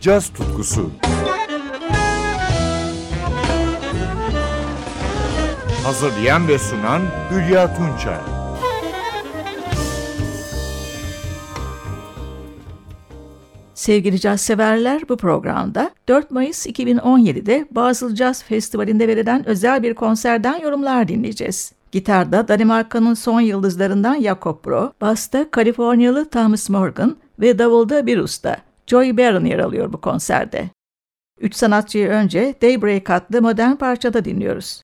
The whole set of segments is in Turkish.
caz tutkusu. Hazırlayan ve sunan Hülya Tunçay. Sevgili caz severler bu programda 4 Mayıs 2017'de Basel Jazz Festivali'nde verilen özel bir konserden yorumlar dinleyeceğiz. Gitarda Danimarka'nın son yıldızlarından Jakob Bro, basta Kaliforniyalı Thomas Morgan ve davulda bir usta Joy Barron yer alıyor bu konserde. Üç sanatçıyı önce Daybreak adlı modern parçada dinliyoruz.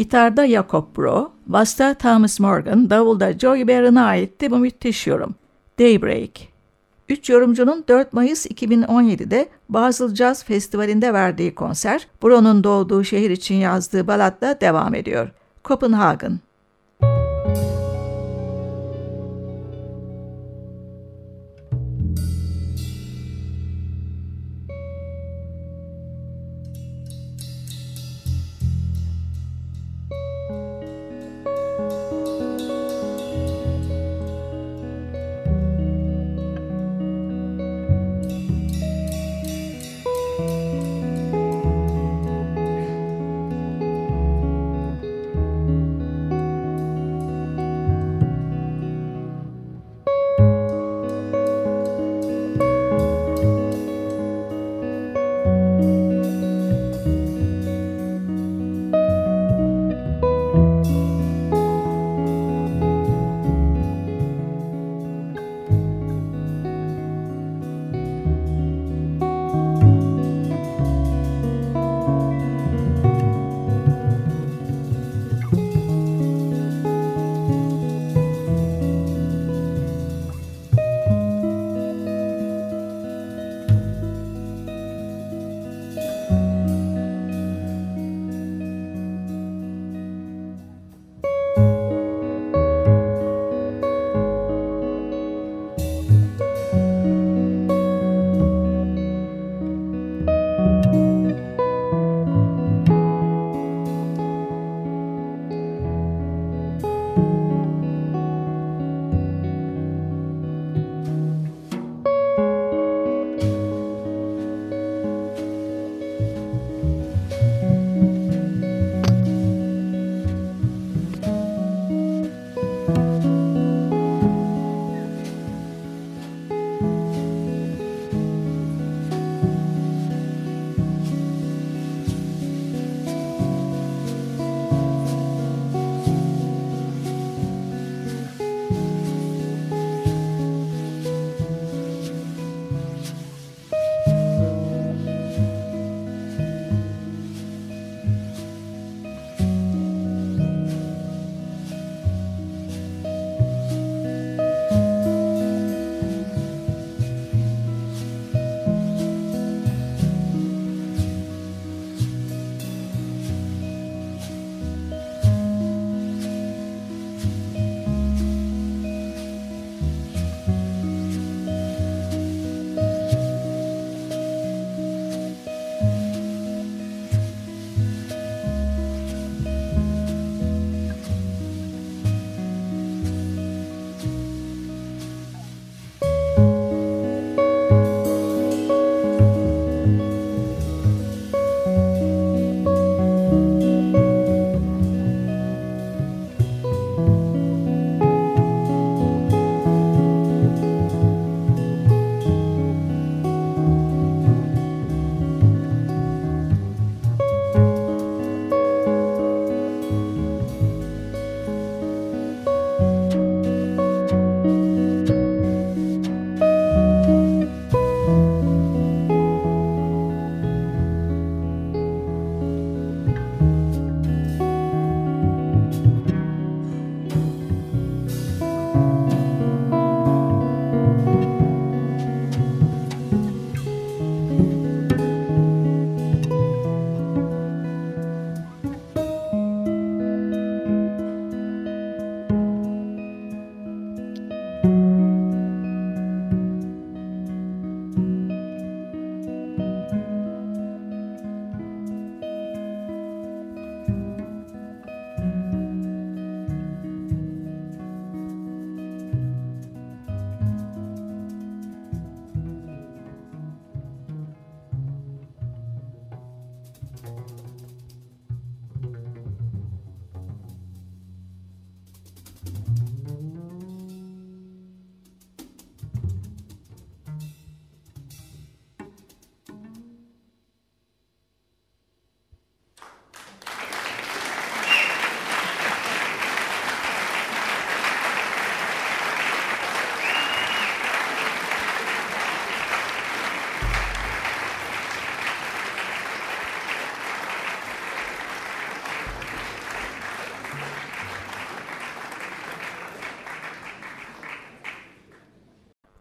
Gitarda Jacob Bro, basta Thomas Morgan, davulda Joey Barron'a aitti bu müthiş yorum. Daybreak. Üç yorumcunun 4 Mayıs 2017'de Basel Jazz Festivali'nde verdiği konser, Bro'nun doğduğu şehir için yazdığı balatla devam ediyor. Copenhagen.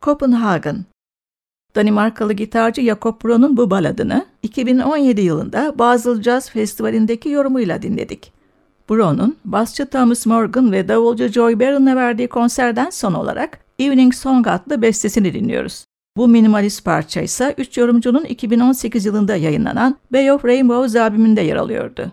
Copenhagen. Danimarkalı gitarcı Jakob Bro'nun bu baladını 2017 yılında Basel Jazz Festivali'ndeki yorumuyla dinledik. Bro'nun basçı Thomas Morgan ve davulcu Joy Barron'la verdiği konserden son olarak Evening Song adlı bestesini dinliyoruz. Bu minimalist parça ise 3 yorumcunun 2018 yılında yayınlanan Bay of Rainbows albümünde yer alıyordu.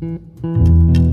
Música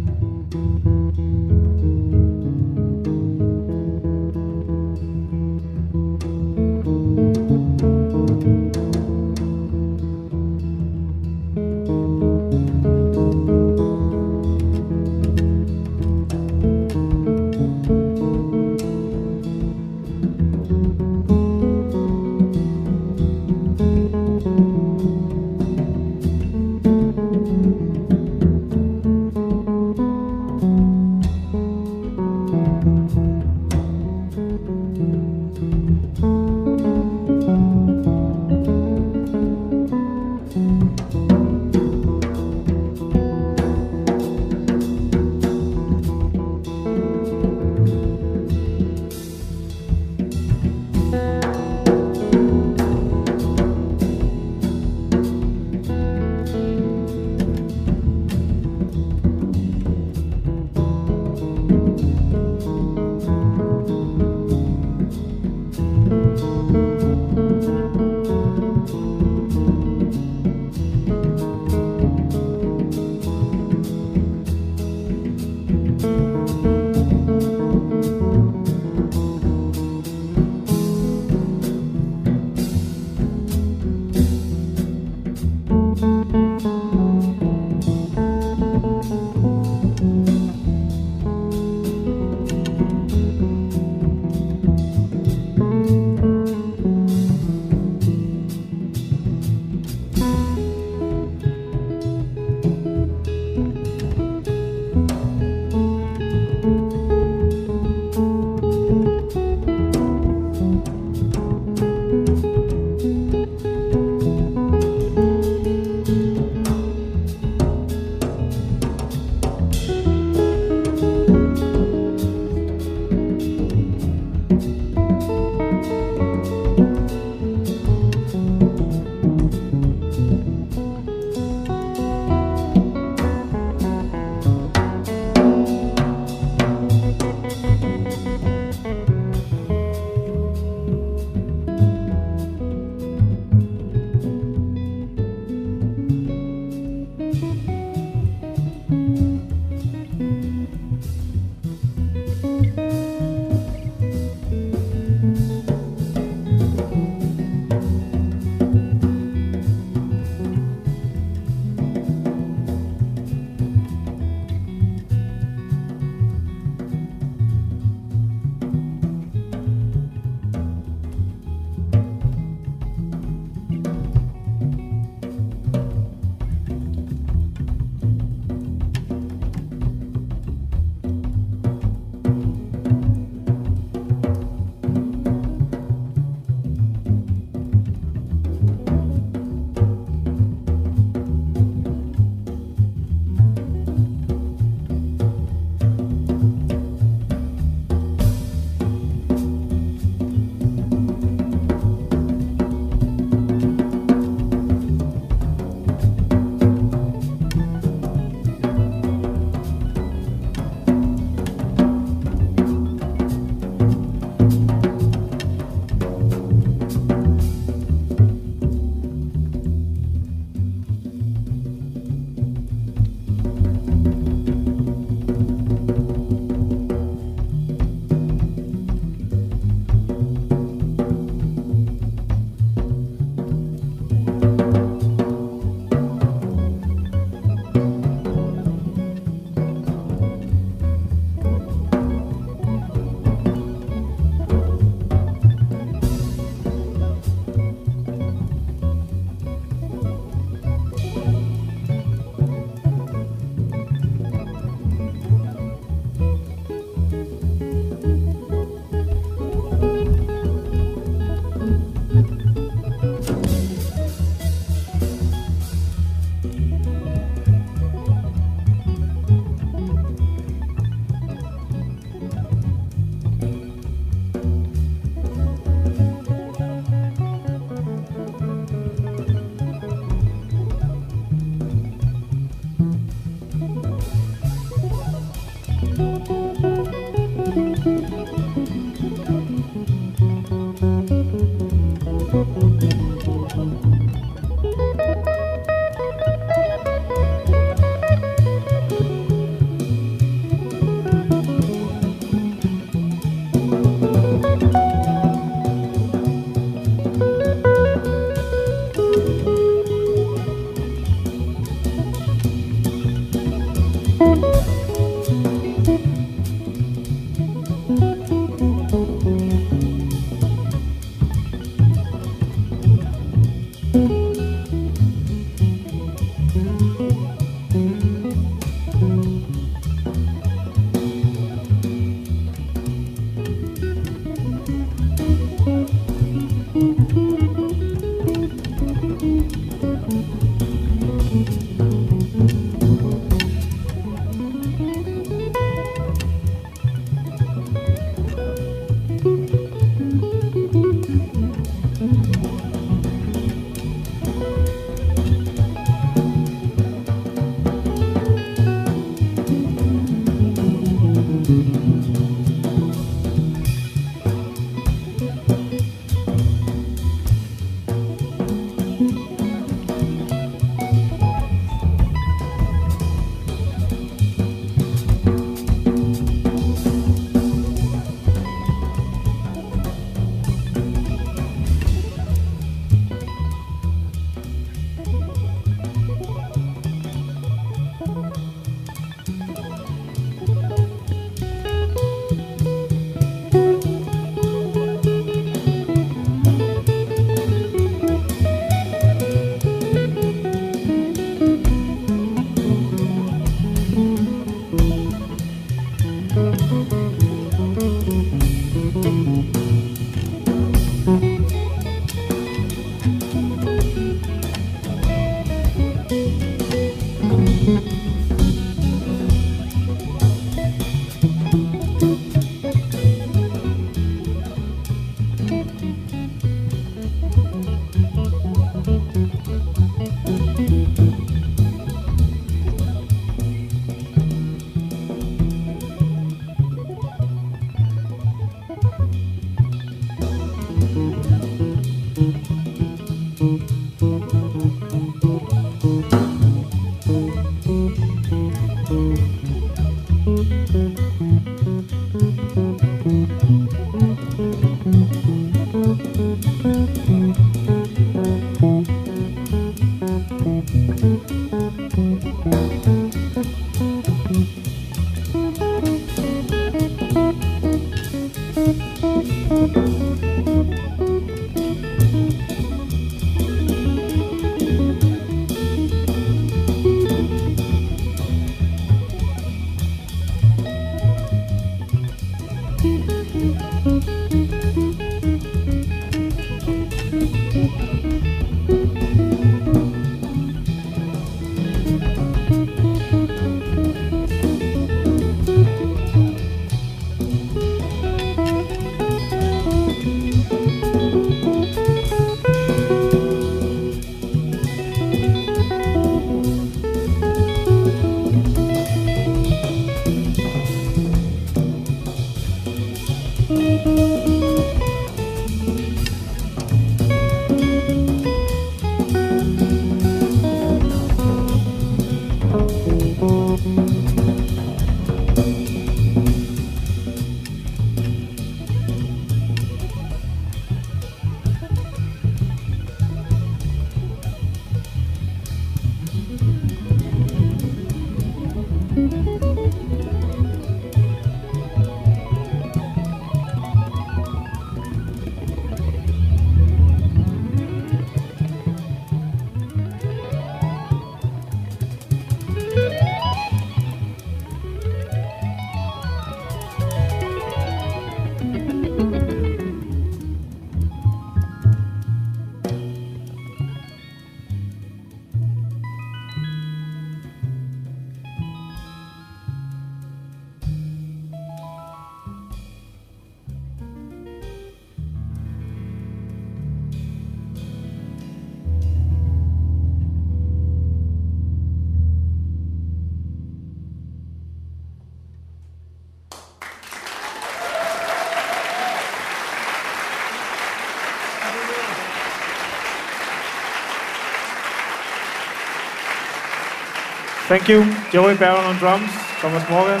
Thank you, Joey Barron on drums, Thomas Morgan.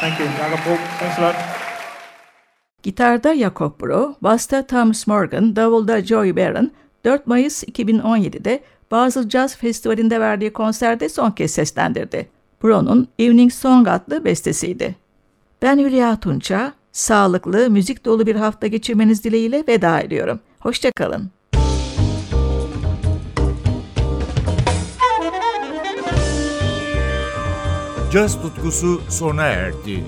Thank you, Jakob Bruch. Thanks a lot. Gitarda Jakob Bro, basta Thomas Morgan, davulda Joey Barron, 4 Mayıs 2017'de Basel Jazz Festivali'nde verdiği konserde son kez seslendirdi. Bro'nun Evening Song adlı bestesiydi. Ben Hülya Tunça, sağlıklı, müzik dolu bir hafta geçirmeniz dileğiyle veda ediyorum. Hoşçakalın. Caz tutkusu sona erdi.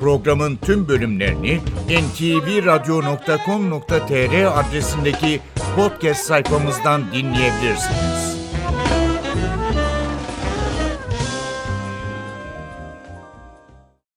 Programın tüm bölümlerini ntvradio.com.tr adresindeki podcast sayfamızdan dinleyebilirsiniz.